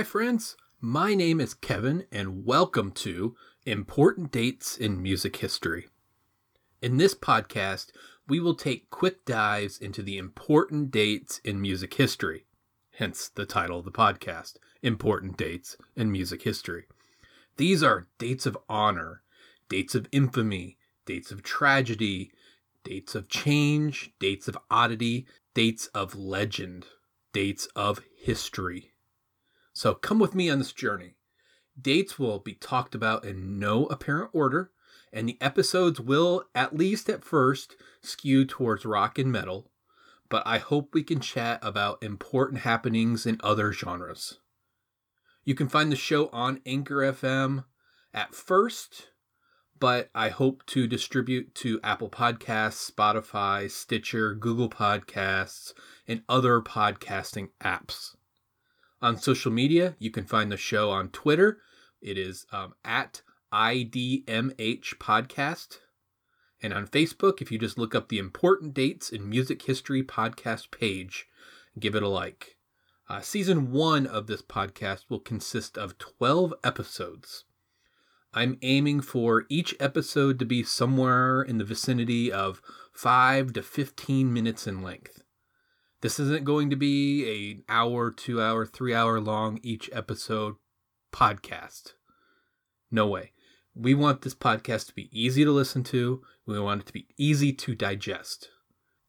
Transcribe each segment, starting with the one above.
Hi, friends. My name is Kevin, and welcome to Important Dates in Music History. In this podcast, we will take quick dives into the important dates in music history, hence the title of the podcast Important Dates in Music History. These are dates of honor, dates of infamy, dates of tragedy, dates of change, dates of oddity, dates of legend, dates of history. So come with me on this journey. Dates will be talked about in no apparent order, and the episodes will, at least at first, skew towards rock and metal, but I hope we can chat about important happenings in other genres. You can find the show on Anchor FM at first, but I hope to distribute to Apple Podcasts, Spotify, Stitcher, Google Podcasts, and other podcasting apps. On social media, you can find the show on Twitter. It is um, at IDMH Podcast. And on Facebook, if you just look up the important dates in music history podcast page, give it a like. Uh, season one of this podcast will consist of 12 episodes. I'm aiming for each episode to be somewhere in the vicinity of 5 to 15 minutes in length. This isn't going to be a hour, two hour, three hour long each episode podcast. No way. We want this podcast to be easy to listen to. We want it to be easy to digest.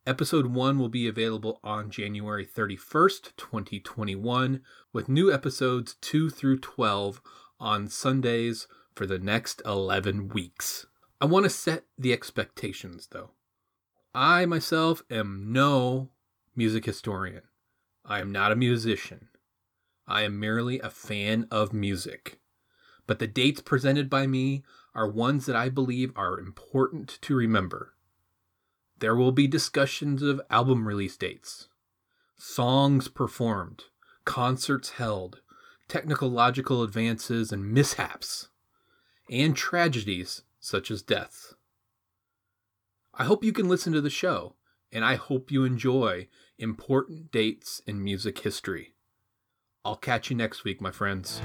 Episode 1 will be available on January 31st, 2021, with new episodes 2 through 12 on Sundays for the next 11 weeks. I want to set the expectations though. I myself am no music historian. I am not a musician. I am merely a fan of music. But the dates presented by me are ones that I believe are important to remember. There will be discussions of album release dates, songs performed, concerts held, technological advances and mishaps, and tragedies such as deaths. I hope you can listen to the show, and I hope you enjoy important dates in music history. I'll catch you next week, my friends.